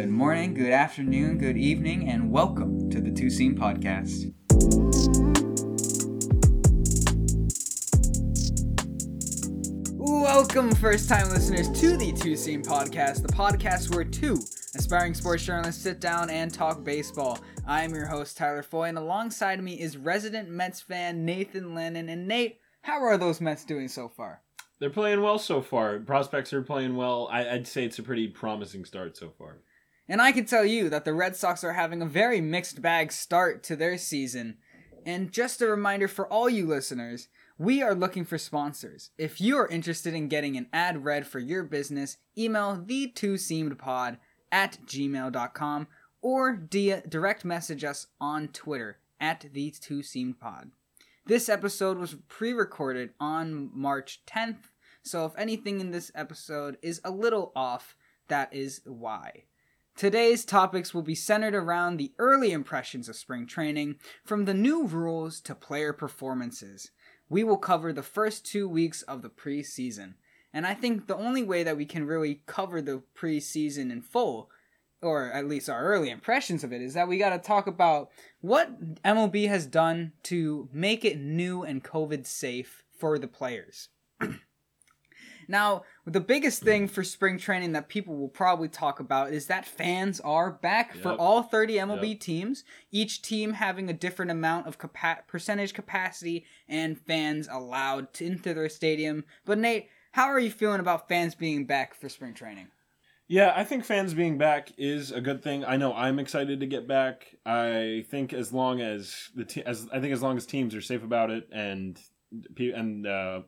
Good morning, good afternoon, good evening, and welcome to the Two Seam Podcast. Welcome, first time listeners, to the Two Seam Podcast, the podcast where two aspiring sports journalists sit down and talk baseball. I am your host, Tyler Foy, and alongside me is resident Mets fan Nathan Lennon. And Nate, how are those Mets doing so far? They're playing well so far. Prospects are playing well. I, I'd say it's a pretty promising start so far. And I can tell you that the Red Sox are having a very mixed bag start to their season. And just a reminder for all you listeners, we are looking for sponsors. If you are interested in getting an ad read for your business, email the two seamed pod at gmail.com or di- direct message us on Twitter at the two seamed pod. This episode was pre recorded on March 10th, so if anything in this episode is a little off, that is why. Today's topics will be centered around the early impressions of spring training, from the new rules to player performances. We will cover the first two weeks of the preseason. And I think the only way that we can really cover the preseason in full, or at least our early impressions of it, is that we got to talk about what MLB has done to make it new and COVID safe for the players. Now, the biggest thing for spring training that people will probably talk about is that fans are back for all 30 MLB Yep. teams, each team having a different amount of capa- percentage capacity and fans allowed to, into their stadium. But Nate, how are you feeling about fans being back for spring training? Yeah, I think fans being back is a good thing. I know I'm excited to get back. I think as long as the te- as I think as long as teams are safe about it and and uh,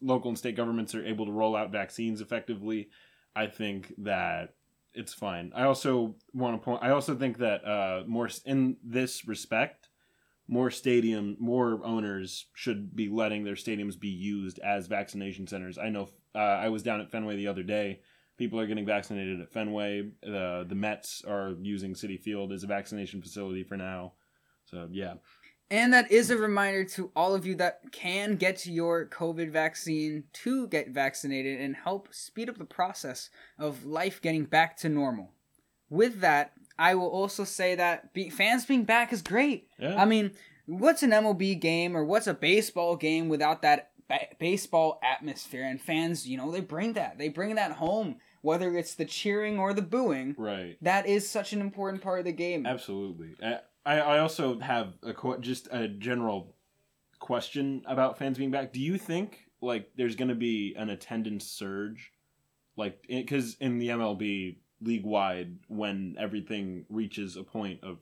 local and state governments are able to roll out vaccines effectively, I think that it's fine. I also want to point. I also think that uh, more in this respect, more stadium, more owners should be letting their stadiums be used as vaccination centers. I know uh, I was down at Fenway the other day people are getting vaccinated at Fenway. The the Mets are using Citi Field as a vaccination facility for now. So yeah, And that is a reminder to all of you that can get your COVID vaccine to get vaccinated and help speed up the process of life getting back to normal. With that, I will also say that be, fans being back is great. yeah. I mean, what's an MLB game or what's a baseball game without that ba- baseball atmosphere? And fans, you know, they bring that. They bring that home, whether it's the cheering or the booing. right. That is such an important part of the game. Absolutely. I I I also have a que- just a general question about fans being back. Do you think like there's going to be an attendance surge, like because in the MLB league wide when everything reaches a point of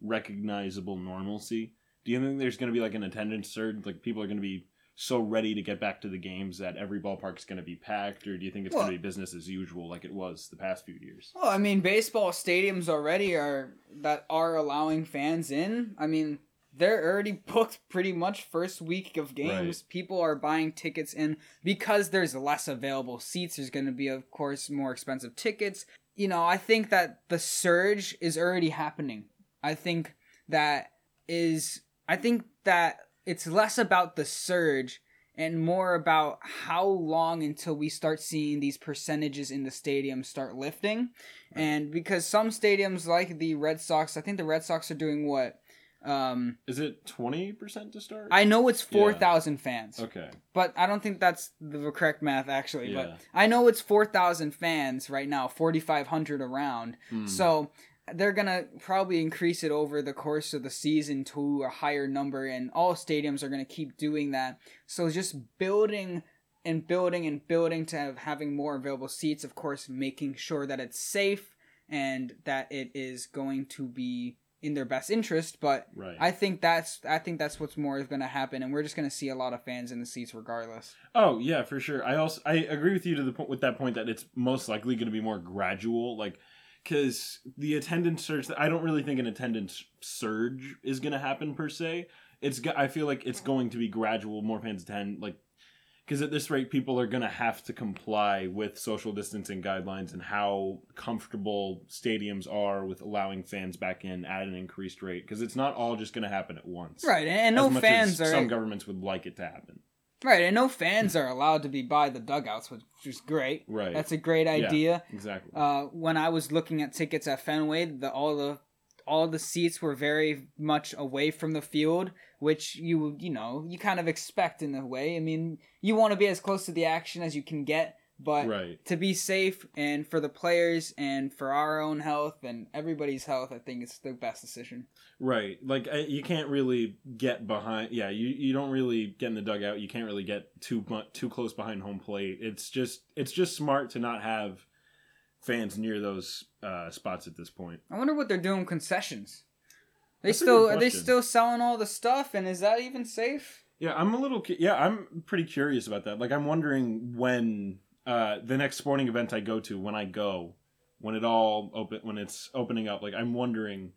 recognizable normalcy? Do you think there's going to be like an attendance surge? Like people are going to be so ready to get back to the games that every ballpark is going to be packed, or do you think it's Well- going to be business as usual like it was the past few years? Well, I mean, baseball stadiums already are that are allowing fans in. I mean, they're already booked pretty much first week of games. People are buying tickets in because there's less available seats. There's going to be, of course, more expensive tickets. You know, I think that the surge is already happening. I think that is. I think that it's less about the surge and more about how long until we start seeing these percentages in the stadium start lifting. And because some stadiums like the Red Sox, I think the Red Sox are doing what? Um, Is it twenty percent to start? I know it's Yeah. 4,000 fans, okay. but I don't think that's the correct math actually. Yeah. But I know it's 4,000 fans right now, 4,500 around. Hmm. So they're gonna probably increase it over the course of the season to a higher number, and all stadiums are gonna keep doing that. So just building and building and building to have, having more available seats. Of course, making sure that it's safe and that it is going to be in their best interest. But Right. I think that's I think that's what's more is gonna happen, and we're just gonna see a lot of fans in the seats regardless. oh yeah, for sure. I also I agree with you to the point with that point that it's most likely going to be more gradual, like because the attendance surge. I don't really think an attendance surge is going to happen per se. It's I feel like it's going to be gradual. More fans attend, like because at this rate, people are going to have to comply with social distancing guidelines and how comfortable stadiums are with allowing fans back in at an increased rate. Because it's not all just going to happen at once, Right, and, and no fans are Some governments would like it to happen. Right, and no fans are allowed to be by the dugouts, which is great. Right. That's a great idea. exactly. Uh, when I was looking at tickets at Fenway, the all the all the seats were very much away from the field, which you you know you kind of expect in a way. I mean, you want to be as close to the action as you can get, but right. to be safe and for the players and for our own health and everybody's health, I think it's the best decision. Right. Like I, you can't really get behind. Yeah, you, you don't really get in the dugout. You can't really get too too close behind home plate. It's just it's just smart to not have fans near those uh, spots at this point. I wonder what they're doing concessions. They That's still are they still selling all the stuff, and is that even safe? Yeah, I'm a little. Yeah, I'm pretty curious about that. Like, I'm wondering when uh, the next sporting event I go to, when I go, when it all open, when it's opening up. Like, I'm wondering,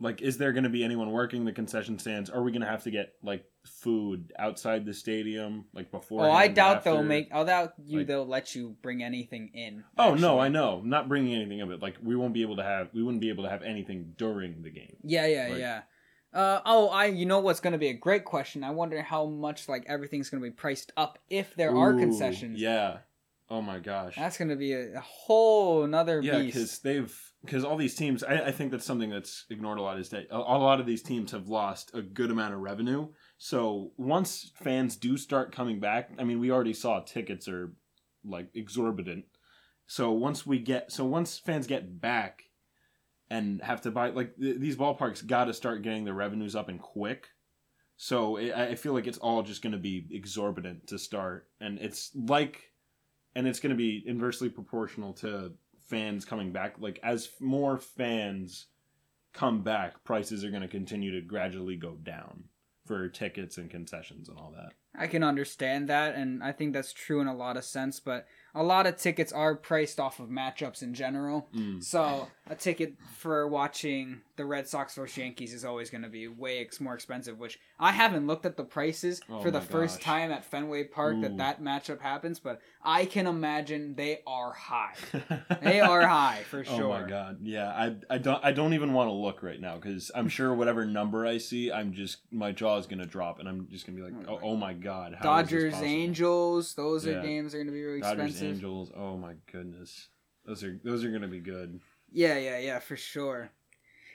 like, is there going to be anyone working the concession stands? Are we going to have to get like food outside the stadium, like before? Oh, I doubt they'll make. I doubt you. Like- they'll let you bring anything in. Oh no. I know. Not bringing anything of it. Like, we won't be able to have. We wouldn't be able to have anything during the game. Yeah, yeah, Like- yeah. Uh, oh, I. You know what's going to be a great question? I wonder how much like everything's going to be priced up if there are concessions. Yeah. Oh my gosh. That's going to be a, a whole another Yeah, beast. because they've because all these teams, I, I think that's something that's ignored a lot. Is that a, a lot of these teams have lost a good amount of revenue. So once fans do start coming back, I mean, we already saw tickets are like exorbitant. So once we get, so once fans get back and have to buy, like th- these ballparks, got to start getting their revenues up and quick. So it, I I feel like it's all just going to be exorbitant to start, and it's like and it's going to be inversely proportional to fans coming back. Like as more fans come back, prices are going to continue to gradually go down for tickets and concessions and all that. I can understand that, and I think that's true in a lot of sense. But a lot of tickets are priced off of matchups in general. Mm. So a ticket for watching the Red Sox versus Yankees is always going to be way ex- more expensive. Which I haven't looked at the prices Oh for the my first time at Fenway Park Ooh. that that matchup happens, but I can imagine they are high. they are high for sure. Oh my god! Yeah, I, I don't I don't even want to look right now because I'm sure whatever number I see, I'm just my jaw is gonna drop and I'm just gonna be like, Oh oh, my- oh my god! how is this Dodgers. Angels, those are games that are going to be really Dodgers, expensive. Angels. Oh my goodness, those are those are gonna be good. Yeah, yeah, yeah, for sure.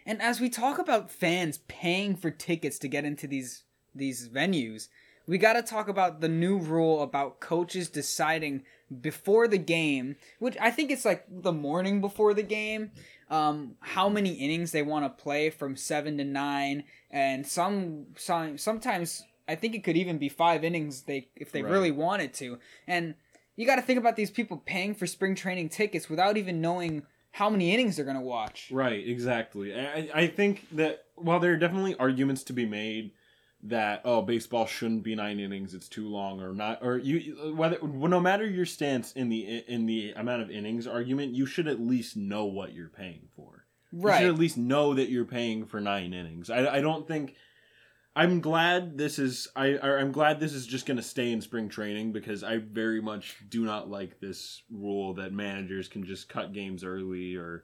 And as we talk about fans paying for tickets to get into these these venues, we got to talk about the new rule about coaches deciding before the game, which I think it's like the morning before the game, um, how many innings they want to play from seven to nine, and some, some sometimes I think it could even be five innings they if they Right. really wanted to, and you got to think about these people paying for spring training tickets without even knowing how many innings they're gonna watch. Right, exactly. I, I think that while there are definitely arguments to be made that oh baseball shouldn't be nine innings, it's too long, or not, or you uh, whether no matter your stance in the in the amount of innings argument, you should at least know what you're paying for. Right you should at least know that you're paying for nine innings. I, I don't think. I'm glad this is I I'm glad this is just going to stay in spring training because I very much do not like this rule that managers can just cut games early or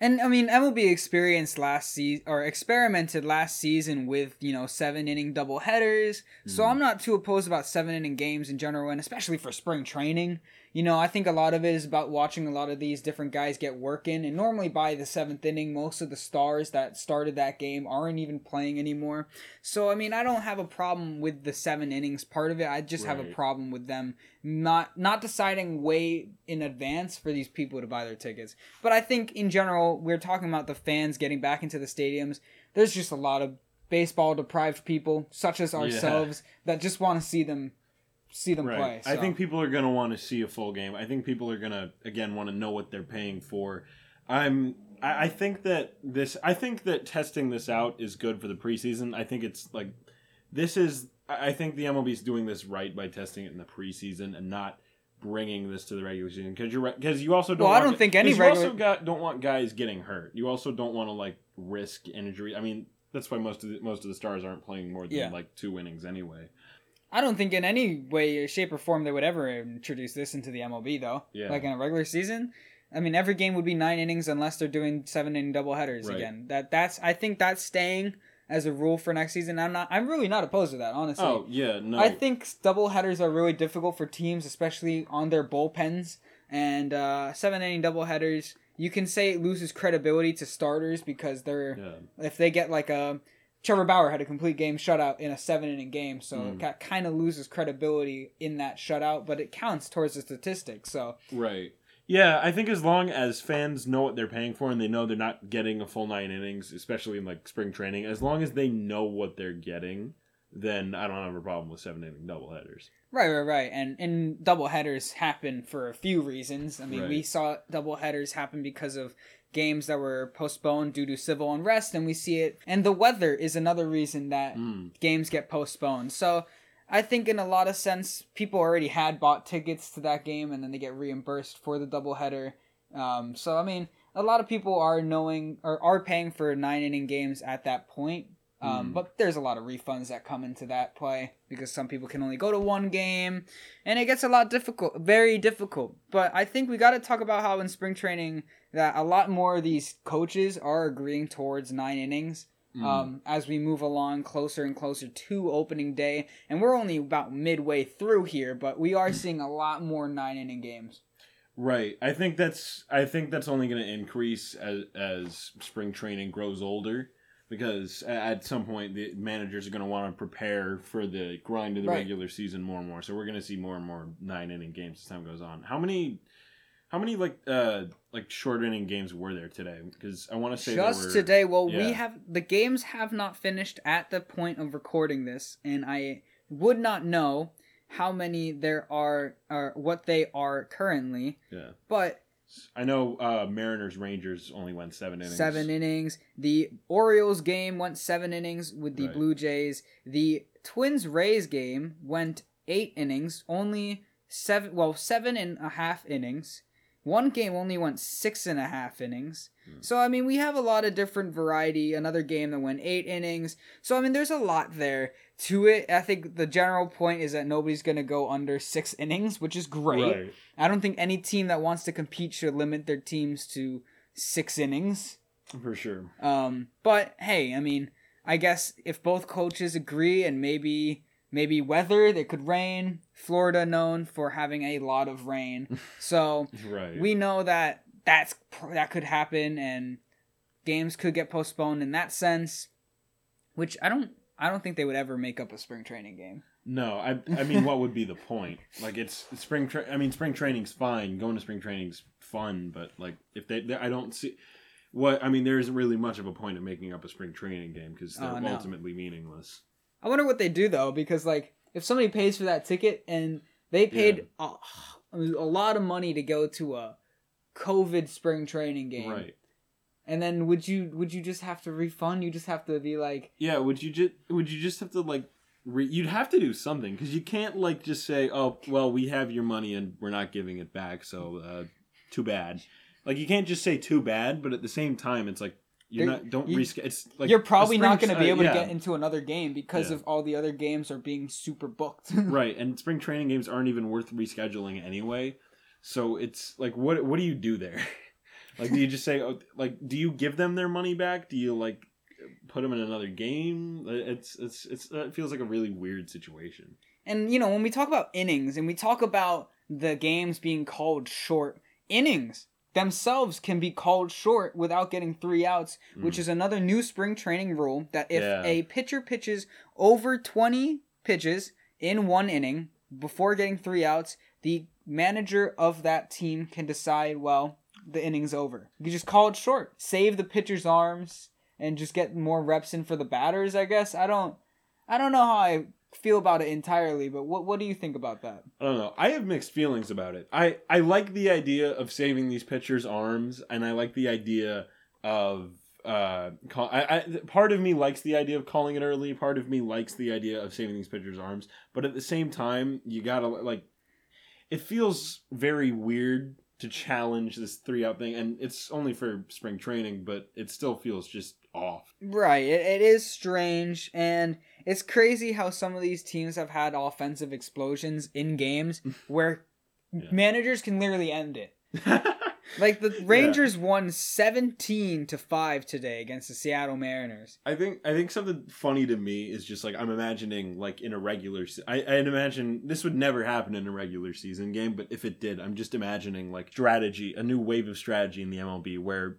And I mean, MLB experienced last season or experimented last season with you know seven inning double headers. So Mhm. I'm not too opposed about seven inning games in general, and especially for spring training. You know, I think a lot of it is about watching a lot of these different guys get work in, and normally by the seventh inning, most of the stars that started that game aren't even playing anymore. So I mean, I don't have a problem with the seven innings part of it. I just have a problem with them not not deciding way in advance for these people to buy their tickets. But I think in general, we're talking about the fans getting back into the stadiums. There's just a lot of baseball deprived people, such as ourselves, that just want to see them see them play. I think people are going to want to see a full game. I think people are going to again want to know what they're paying for. I'm I, I think that this I think that testing this out is good for the preseason. I think it's like this is I think the MLB is doing this right by testing it in the preseason and not bringing this to the regular season because you're because you also don't. Well, I want don't think any you regular- also got, don't want guys getting hurt. You also don't want to like risk injury. I mean, that's why most of the, most of the stars aren't playing more than Yeah. like two innings anyway. I don't think in any way, shape, or form they would ever introduce this into the MLB though. Yeah. Like in a regular season. I mean, every game would be nine innings unless they're doing seven inning double headers Right. again. That that's I think that's staying as a rule for next season. I'm not. I'm really not opposed to that, honestly. Oh yeah, no. I think double headers are really difficult for teams, especially on their bullpens. And uh, seven inning double headers, you can say it loses credibility to starters because they're yeah. if they get like a Trevor Bauer had a complete game shutout in a seven inning game, so Mm. it kind of loses credibility in that shutout, but it counts towards the statistics. So Right. Yeah, I think as long as fans know what they're paying for and they know they're not getting a full nine innings, especially in like spring training, as long as they know what they're getting, then I don't have a problem with seven inning doubleheaders. Right, right, right. And and double headers happen for a few reasons. I mean, we saw double headers happen because of games that were postponed due to civil unrest, and we see it. And the weather is another reason that Mm. games get postponed. So I think in a lot of sense, people already had bought tickets to that game, and then they get reimbursed for the double header. Um, so I mean, a lot of people are knowing or are paying for nine inning games at that point. Um, Mm. But there's a lot of refunds that come into that play because some people can only go to one game, and it gets a lot difficult, very difficult. But I think we got to talk about how in spring training that a lot more of these coaches are agreeing towards nine innings Mm. um, as we move along closer and closer to opening day. And we're only about midway through here, but we are seeing a lot more nine inning games. Right. I think that's I think that's only going to increase as as spring training grows older because at some point the managers are going to want to prepare for the grind of the Right. regular season more and more. So we're going to see more and more 9 inning games as time goes on. How many how many like uh like short inning games were there today? Because I want to say Just were- today, well, we have the games have not finished at the point of recording this, and I would not know how many there are or what they are currently, Yeah. but I know uh Mariners Rangers only went 7 innings. seven innings. The Orioles game went seven innings with the Right. Blue Jays. The Twins Rays game went eight innings, only seven, well, seven and a half innings. One game only went six and a half innings. Hmm. So, I mean, we have a lot of different variety. Another game that went eight innings. So, I mean, there's a lot there to it. I think the general point is that nobody's going to go under six innings, which is great. Right. I don't think any team that wants to compete should limit their teams to six innings. For sure. Um, but hey, I mean, I guess if both coaches agree and maybe maybe weather, it could rain. Florida known for having a lot of rain, so Right. we know that that's that could happen and games could get postponed in that sense. Which I don't I don't think they would ever make up a spring training game. No, I I mean, what would be the point? Like, it's it's spring. Tra- I mean, spring training's fine. Going to spring training's fun, but like, if they, they I don't see what I mean. There isn't really much of a point of making up a spring training game because oh, they're Oh, no. ultimately meaningless. I wonder what they do though, because like if somebody pays for that ticket and they paid a, a lot of money to go to a COVID spring training game, Right? And then would you would you just have to refund? You just have to be like, Yeah. Would you just would you just have to like? Re- you'd have to do something because you can't like just say, "Oh, well, we have your money and we're not giving it back." So, uh, too bad. Like you can't just say too bad, but at the same time, it's like you're not. Don't you- reschedule. It's like you're probably spring- not going to be uh, able yeah. to get into another game because Yeah. of all the other games are being super booked. right and spring training games aren't even worth rescheduling anyway so it's like what what do you do there like do you just say oh, like do you give them their money back do you like put them in another game it's it's it's it feels like a really weird situation And you know, when we talk about innings and we talk about the games being called short, innings themselves can be called short without getting three outs, which hmm. is another new spring training rule that if Yeah. a pitcher pitches over 20 pitches in one inning before getting three outs, the manager of that team can decide, well, the inning's over. You just call it short. Save the pitcher's arms and just get more reps in for the batters, I guess. I don't I don't know how I feel about it entirely, but what what do you think about that? i don't know i have mixed feelings about it i i like the idea of saving these pitchers arms and i like the idea of uh call, I, I part of me likes the idea of calling it early part of me likes the idea of saving these pitchers arms but at the same time you gotta like it feels very weird to challenge this three out thing and it's only for spring training but it still feels just off Right, it, it is strange and it's crazy how some of these teams have had offensive explosions in games where Yeah. managers can literally end it. Like the Rangers won 17 to 5 today against the Seattle Mariners. I think I think something funny to me is just like I'm imagining like in a regular se- I I'd imagine this would never happen in a regular season game, but if it did, I'm just imagining like strategy, a new wave of strategy in the MLB where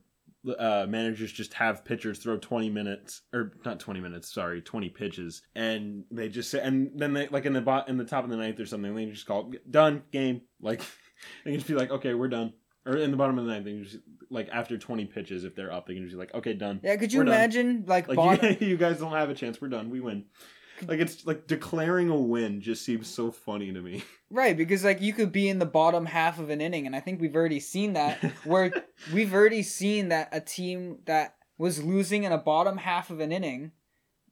uh, managers just have pitchers throw 20 minutes or not 20 minutes sorry 20 pitches and they just say and then they like in the bot in the top of the ninth or something they just call it done game. Like they can just be like okay we're done. Or in the bottom of the ninth they can just like after 20 pitches if they're up they can just be like okay done. Yeah, could you done. imagine like, like bottom, you, you guys don't have a chance. We're done. We win like it's like declaring a win just seems so funny to me right because like you could be in the bottom half of an inning and I think we've already seen that where we've already seen that a team that was losing in a bottom half of an inning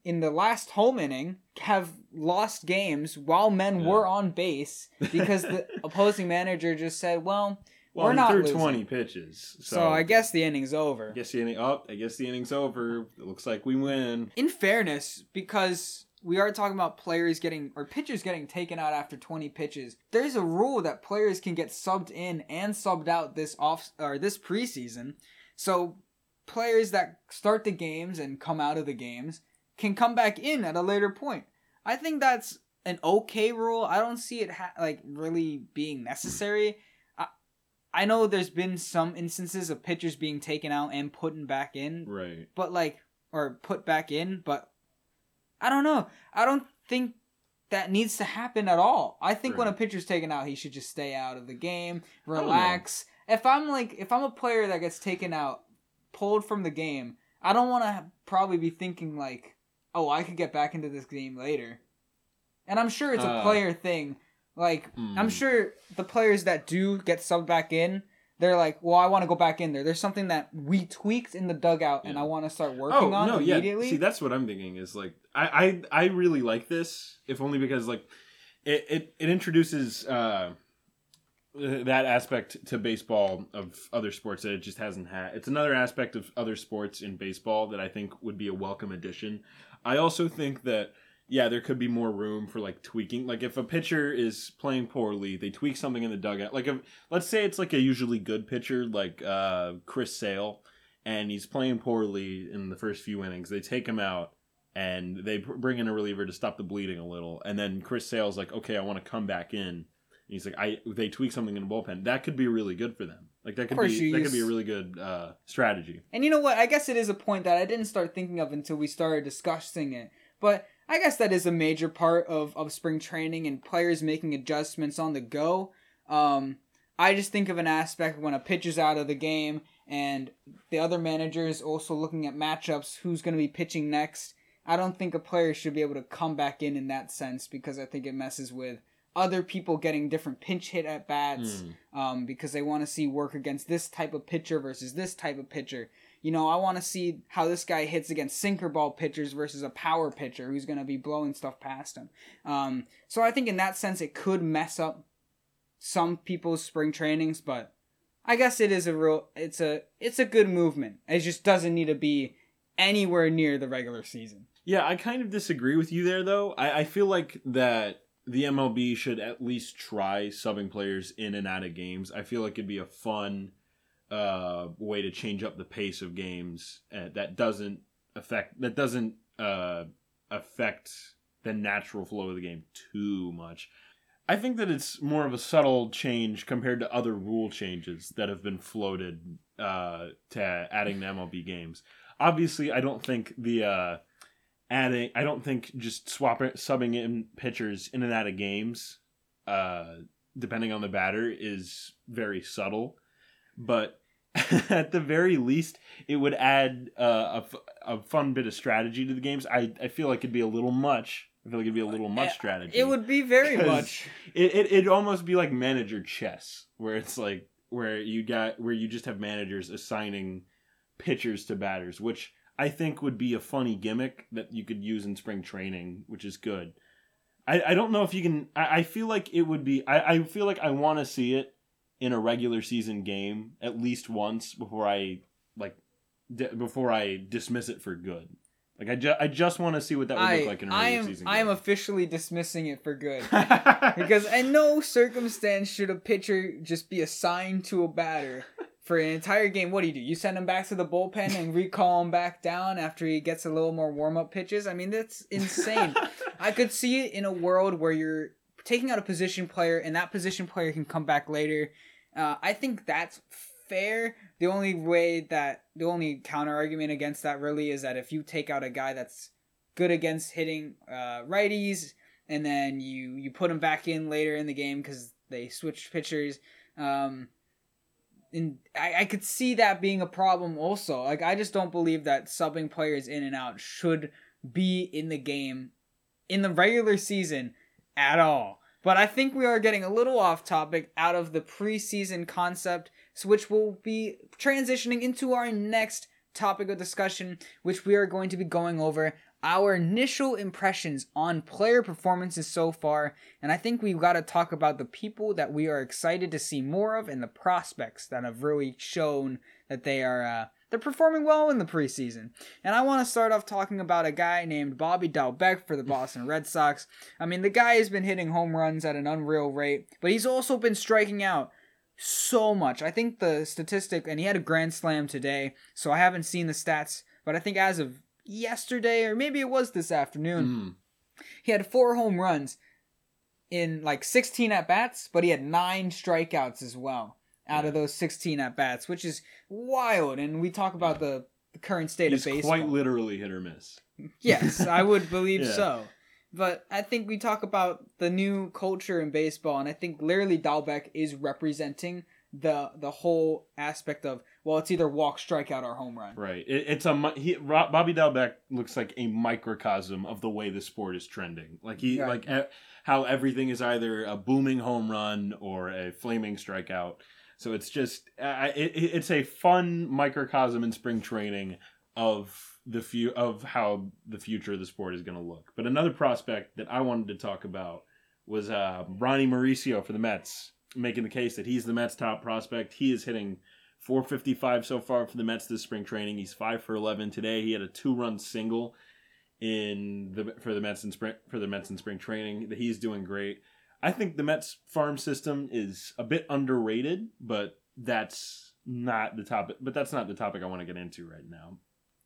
in the last home inning have lost games while men Yeah. were on base because the opposing manager just said, "Well, well We're not threw losing. 20 pitches so, so, I guess the inning's over." I guess the inning oh I guess the inning's over it looks like we win In fairness, because we are talking about players getting or pitchers getting taken out after 20 pitches, there's a rule that players can get subbed in and subbed out this off or this preseason. So players that start the games and come out of the games can come back in at a later point. I think that's an okay rule. I don't see it ha- like really being necessary. I I know there's been some instances of pitchers being taken out and putting back in, right but like or put back in, but I don't know. I don't think that needs to happen at all. I think when a pitcher's taken out, he should just stay out of the game, relax. If I'm like if I'm a player that gets taken out, pulled from the game, I don't want to probably be thinking like, "Oh, I could get back into this game later." And I'm sure it's a Uh, player thing. Like I'm Hmm. sure the players that do get subbed back in, they're like, "Well, I want to go back in there." There's something that we tweaked in the dugout, and I want to start working on immediately. Yeah. See, that's what I'm thinking. Is like I I, I really like this, if only because like it it, it introduces uh, that aspect to baseball of other sports that it just hasn't had. It's another aspect of other sports in baseball that I think would be a welcome addition. I also think that. Yeah, there could be more room for like tweaking. Like if a pitcher is playing poorly, they tweak something in the dugout. Like if let's say it's like a usually good pitcher like uh Chris Sale and he's playing poorly in the first few innings. They take him out and they bring in a reliever to stop the bleeding a little. And then Chris Sale's like, "Okay, I want to come back in." And he's like, "I." They tweak something in the bullpen. That could be really good for them. Like that could be that could be a really good uh, strategy. And you know what? I guess it is a point that I didn't start thinking of until we started discussing it. But I guess that is a major part of, of spring training and players making adjustments on the go. Um, I just think of an aspect when a pitcher's out of the game and the other manager is also looking at matchups, who's going to be pitching next. I don't think a player should be able to come back in in that sense because I think it messes with other people getting different pinch hit at bats Hmm. um, because they want to see work against this type of pitcher versus this type of pitcher. You know, I want to see how this guy hits against sinker ball pitchers versus a power pitcher who's going to be blowing stuff past him. Um, so I think in that sense, it could mess up some people's spring trainings, but I guess it is a real, it's a, it's a good movement. It just doesn't need to be anywhere near the regular season. Yeah, I kind of disagree with you there, though. I, I feel like that the MLB should at least try subbing players in and out of games. I feel like it'd be a fun uh, way to change up the pace of games uh, that doesn't affect that doesn't uh, affect the natural flow of the game too much. I think that it's more of a subtle change compared to other rule changes that have been floated uh, to adding to MLB games. Obviously, I don't think the uh, adding. I don't think just swapping subbing in pitchers in and out of games, uh, depending on the batter, is very subtle. But at the very least, it would add uh, a, f- a fun bit of strategy to the games. I, I feel like it'd be a little much. I feel like it'd be a little much strategy. It would be very much. It, it it'd almost be like manager chess, where it's like where you got where you just have managers assigning pitchers to batters, which I think would be a funny gimmick that you could use in spring training, which is good. I, I don't know if you can. I, I feel like it would be. I, I feel like I want to see it in a regular season game at least once before I like di- before I dismiss it for good. Like I, ju- I just want to see what that would I, look like in a I regular am season. I am game. officially dismissing it for good. because in no circumstance should a pitcher just be assigned to a batter for an entire game. What do you do? You send him back to the bullpen and recall him back down after he gets a little more warm up pitches. I mean, that's insane. I could see it in a world where you're taking out a position player and that position player can come back later. Uh, I think that's fair. The only way that the only counter argument against that really is that if you take out a guy that's good against hitting uh, righties and then you you put him back in later in the game because they switched pitchers. Um, and I, I could see that being a problem also. Like I just don't believe that subbing players in and out should be in the game in the regular season at all. But I think we are getting a little off topic out of the preseason concept, which will be transitioning into our next topic of discussion, which we are going to be going over our initial impressions on player performances so far, and I think we've got to talk about the people that we are excited to see more of and the prospects that have really shown that they are uh, they're performing well in the preseason. And I want to start off talking about a guy named Bobby Dalbec for the Boston Red Sox. I mean, the guy has been hitting home runs at an unreal rate, but he's also been striking out so much. I think the statistic, and he had a grand slam today, so I haven't seen the stats, but I think as of yesterday, or maybe it was this afternoon, Mm. he had four home runs in like 16 at bats, but he had nine strikeouts as well out of those 16 at bats, which is wild. And we talk about the, the current state He's of baseball. quite literally hit or miss. Yes, I would believe Yeah. so. But I think we talk about the new culture in baseball, and I think literally Dalbec is representing the the whole aspect of well, it's either walk, strikeout, or home run. Right. It, it's a he, Bobby Dalbec looks like a microcosm of the way the sport is trending. Like he Right. like how everything is either a booming home run or a flaming strikeout. So it's just uh, it, it- it's a fun microcosm in spring training of the few of how the future of the sport is going to look. But another prospect that I wanted to talk about was uh, Ronny Mauricio for the Mets, making the case that he's the Mets' top prospect. He is hitting 455 so far for the Mets this spring training. He's five for 11 today. He had a two-run single in the for the Mets in spring for the Mets in spring training. He's doing great. I think the Mets farm system is a bit underrated, but that's not the topic. But that's not the topic I want to get into right now.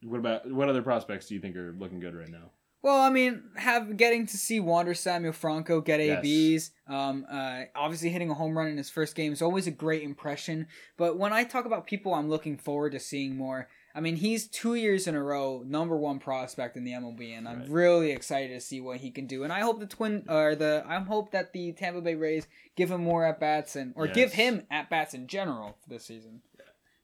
What about what other prospects do you think are looking good right now? Well, I mean, have getting to see Wander Samuel Franco get Yes. ABs, um, uh, obviously hitting a home run in his first game is always a great impression. But when I talk about people I'm looking forward to seeing more, I mean, he's two years in a row number one prospect in the MLB, and I'm Right. really excited to see what he can do. And I hope the twin or the I hope that the Tampa Bay Rays give him more at bats and or give him at bats in general for this season.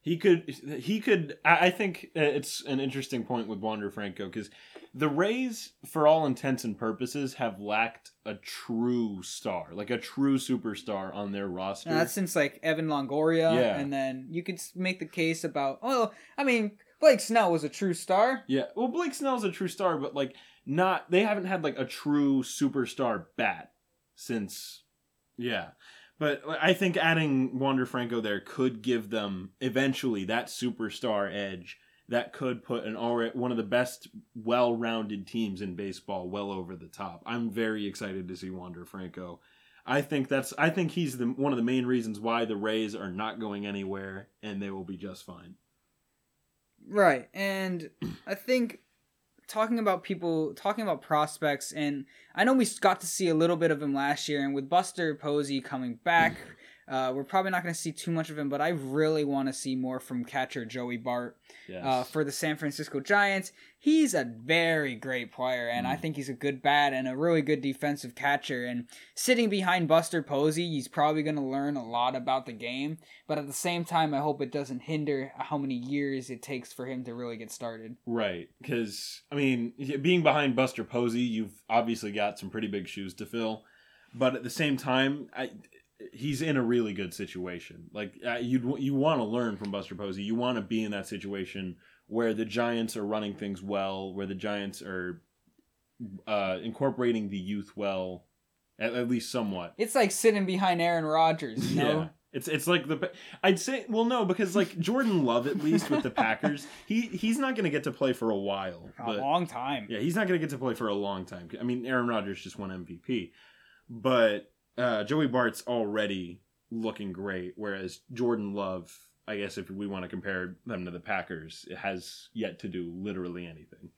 He could, he could. I I think uh, it's an interesting point with Wander Franco because the Rays, for all intents and purposes, have lacked a true star, like a true superstar on their roster. And that's since like Evan Longoria, Yeah. and then you could make the case about oh, I mean Blake Snell was a true star. yeah, well, Blake Snell's a true star, but like not. They haven't had like a true superstar bat since. Yeah. But I think adding Wander Franco there could give them eventually that superstar edge that could put an already one of the best well-rounded teams in baseball well over the top. I'm very excited to see Wander Franco. I think that's I think he's the one of the main reasons why the Rays are not going anywhere and they will be just fine. Right. And I think talking about people, talking about prospects, and I know we got to see a little bit of him last year, and with Buster Posey coming back, uh, we're probably not going to see too much of him, but I really want to see more from catcher Joey Bart Yes. uh, for the San Francisco Giants. He's a very great player, and I Mm. think he's a good bat and a really good defensive catcher. And sitting behind Buster Posey, he's probably going to learn a lot about the game. But at the same time, I hope it doesn't hinder how many years it takes for him to really get started. Right, because I mean, being behind Buster Posey, you've obviously got some pretty big shoes to fill, but at the same time, I, he's in a really good situation. Like uh, you, you want to learn from Buster Posey. You want to be in that situation where the Giants are running things well, where the Giants are uh, incorporating the youth well, at, at least somewhat. It's like sitting behind Aaron Rodgers, you know? Yeah. It's it's like the I'd say well no because like Jordan Love at least with the Packers he he's not going to get to play for a while A long time. yeah he's not going to get to play for a long time I mean Aaron Rodgers just won MVP but uh, Joey Bart's already looking great whereas Jordan Love I guess if we want to compare them to the Packers, it has yet to do literally anything.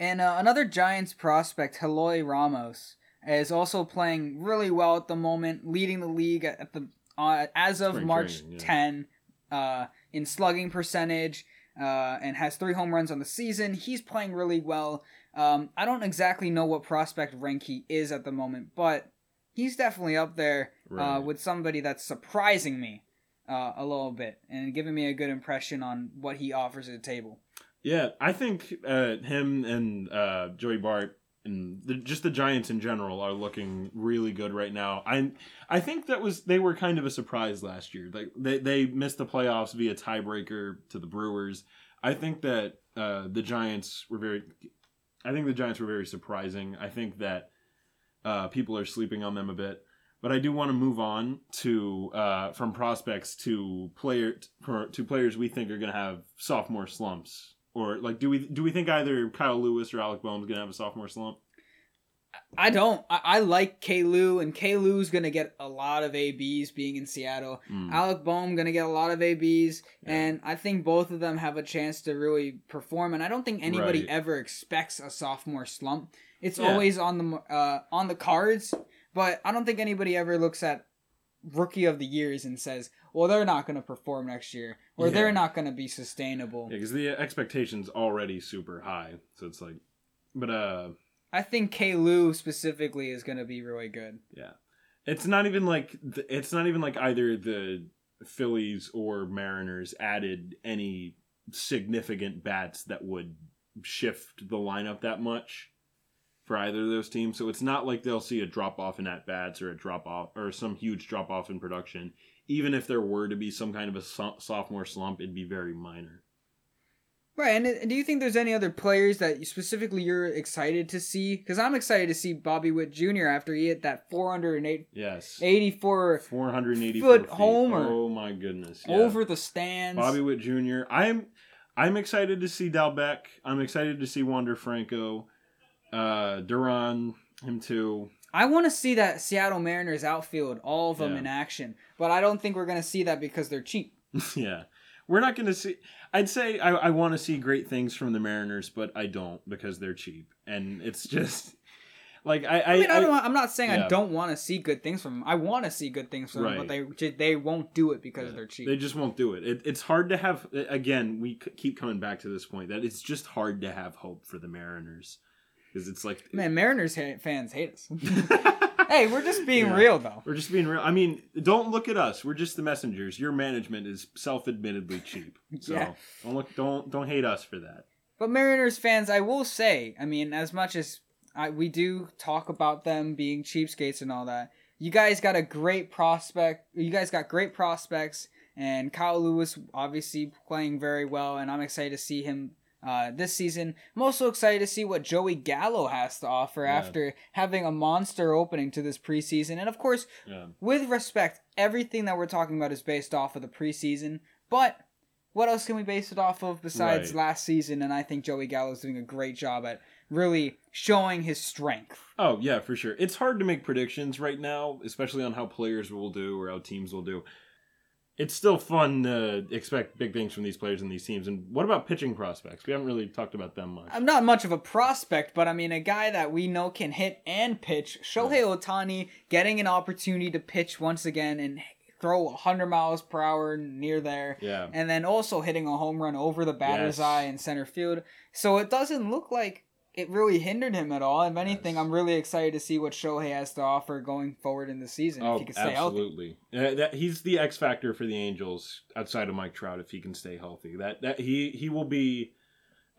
And uh, another Giants prospect, Heliot Ramos, is also playing really well at the moment, leading the league at the uh, as of Spring March training, yeah. 10 uh, in slugging percentage uh, and has three home runs on the season. He's playing really well. Um, I don't exactly know what prospect rank he is at the moment, but he's definitely up there uh, with somebody that's surprising me uh, a little bit and giving me a good impression on what he offers at the table. Yeah, I think uh, him and uh, Joey Bart and the, just the Giants in general are looking really good right now. I I think that was they were kind of a surprise last year. Like they they missed the playoffs via tiebreaker to the Brewers. I think that uh, the Giants were very. I think the Giants were very surprising. I think that uh, people are sleeping on them a bit. But I do want to move on to uh, from prospects to player to players we think are going to have sophomore slumps or like do we do we think either Kyle Lewis or Alec Bohm's gonna have a sophomore slump? I don't. I, I like K. Lou, and K. Lou's gonna get a lot of ABs being in Seattle. Mm. Alec Bohm gonna get a lot of ABs, Yeah. and I think both of them have a chance to really perform. And I don't think anybody Right. ever expects a sophomore slump. It's Yeah. always on the uh, on the cards, but I don't think anybody ever looks at rookie of the years and says, "Well, they're not gonna perform next year, or Yeah. they're not gonna be sustainable." Yeah, because the expectation's already super high, so it's like, but uh, I think K. Lou specifically is gonna be really good. yeah, it's not even like th- it's not even like either the Phillies or Mariners added any significant bats that would shift the lineup that much for either of those teams. So it's not like they'll see a drop off in at bats or a drop off or some huge drop off in production. Even if there were to be some kind of a so- sophomore slump, it'd be very minor. Right, and do you think there's any other players that specifically you're excited to see? Because I'm excited to see Bobby Witt Jr. after he hit that 484 Yes. 84, 484 foot feet. homer. Oh my goodness. Yeah. over the stands. Bobby Witt Jr. I'm I'm excited to see Dalbec. I'm excited to see Wander Franco. Uh Duran, him too. I want to see that Seattle Mariners outfield, all of them Yeah. in action, but I don't think we're gonna see that because they're cheap. yeah. We're not going to see. I'd say I, I want to see great things from the Mariners, but I don't because they're cheap, and it's just like I. I, I mean, I, I- don't. I'm not saying I don't want to see good things from them. I want to see good things from them, but they they won't do it because Yeah. they're cheap. They just won't do it. it. It's hard to have. Again, we keep coming back to this point that it's just hard to have hope for the Mariners because it's like Man, Mariners ha- fans hate us. hey, we're just being Yeah. real though. We're just being real. I mean, don't look at us. We're just the messengers. Your management is self-admittedly cheap. So Yeah. don't look. Don't don't hate us for that. But Mariners fans, I will say, I mean, as much as I, we do talk about them being cheapskates and all that, you guys got a great prospect. You guys got great prospects, and Kyle Lewis obviously playing very well, and I'm excited to see him uh, this season. I'm also excited to see what Joey Gallo has to offer Yeah. after having a monster opening to this preseason. And of course, Yeah. with respect, everything that we're talking about is based off of the preseason. But what else can we base it off of besides Right. last season? And I think Joey Gallo's doing a great job at really showing his strength. Oh yeah, for sure. It's hard to make predictions right now, especially on how players will do or how teams will do. It's still fun to expect big things from these players and these teams. And what about pitching prospects? We haven't really talked about them much. I'm not much of a prospect, but I mean a guy that we know can hit and pitch. Shohei Ohtani getting an opportunity to pitch once again and throw 100 miles per hour near there. yeah. and then also hitting a home run over the batter's Yes. eye in center field. So it doesn't look like it really hindered him at all. If anything, Yes. I'm really excited to see what Shohei has to offer going forward in the season if Oh, he can stay healthy. absolutely. Uh, that he's the X factor for the Angels outside of Mike Trout if he can stay healthy. That that he he will be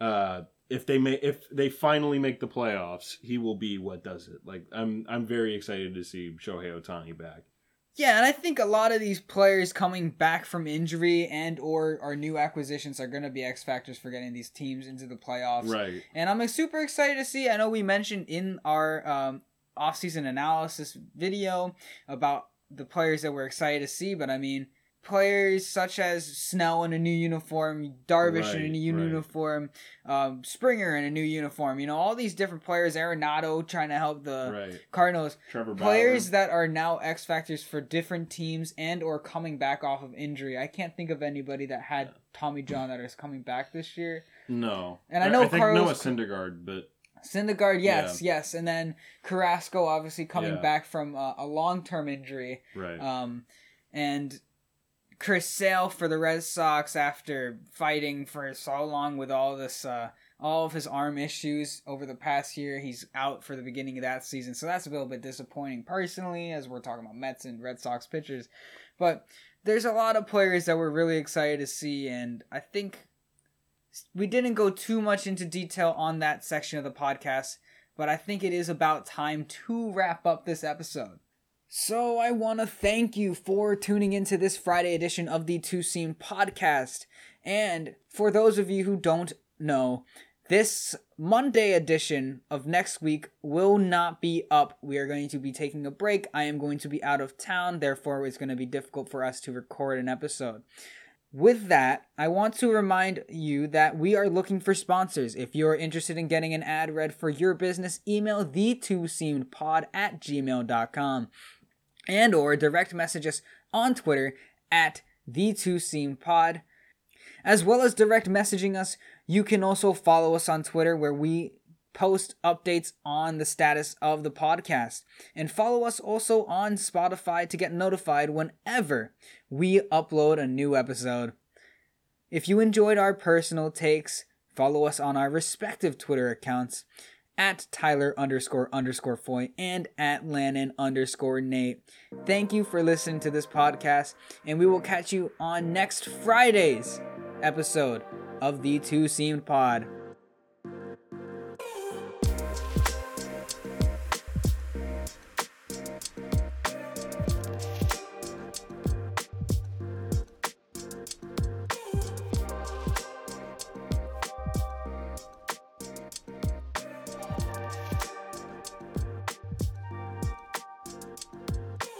uh if they may if they finally make the playoffs, he will be what does it. Like I'm I'm very excited to see Shohei Ohtani back. Yeah, and I think a lot of these players coming back from injury and or our new acquisitions are going to be X factors for getting these teams into the playoffs. Right. And I'm super excited to see. I know we mentioned in our um, offseason analysis video about the players that we're excited to see, but I mean, players such as Snell in a new uniform, Darvish in a new right. uniform, um, Springer in a new uniform. You know, all these different players. Arenado trying to help the right. Cardinals. Trevor Bauer. Players that are now X factors for different teams and or coming back off of injury. I can't think of anybody that had Tommy John that is coming back this year. No. And I know I think Noah Syndergaard, but Syndergaard, yes, yes, and then Carrasco obviously coming Yeah. back from a, a long term injury. right. Um, and Chris Sale for the Red Sox after fighting for so long with all this, uh, all of his arm issues over the past year. He's out for the beginning of that season, so that's a little bit disappointing personally, as we're talking about Mets and Red Sox pitchers. But there's a lot of players that we're really excited to see, and I think we didn't go too much into detail on that section of the podcast, but I think it is about time to wrap up this episode. So I want to thank you for tuning into this Friday edition of the Two Seam podcast. And for those of you who don't know, this Monday edition of next week will not be up. We are going to be taking a break. I am going to be out of town, therefore, it's going to be difficult for us to record an episode. With that, I want to remind you that we are looking for sponsors. If you're interested in getting an ad read for your business, email the two seamed pod at gmail.com and or direct message us on Twitter at the two seamed pod. As well as direct messaging us, you can also follow us on Twitter where we post updates on the status of the podcast. And follow us also on Spotify to get notified whenever we upload a new episode. If you enjoyed our personal takes, follow us on our respective Twitter accounts at Tyler underscore underscore Foy and at Lannon underscore Nate. Thank you for listening to this podcast, and we will catch you on next Friday's episode of the Two Seamed Pod.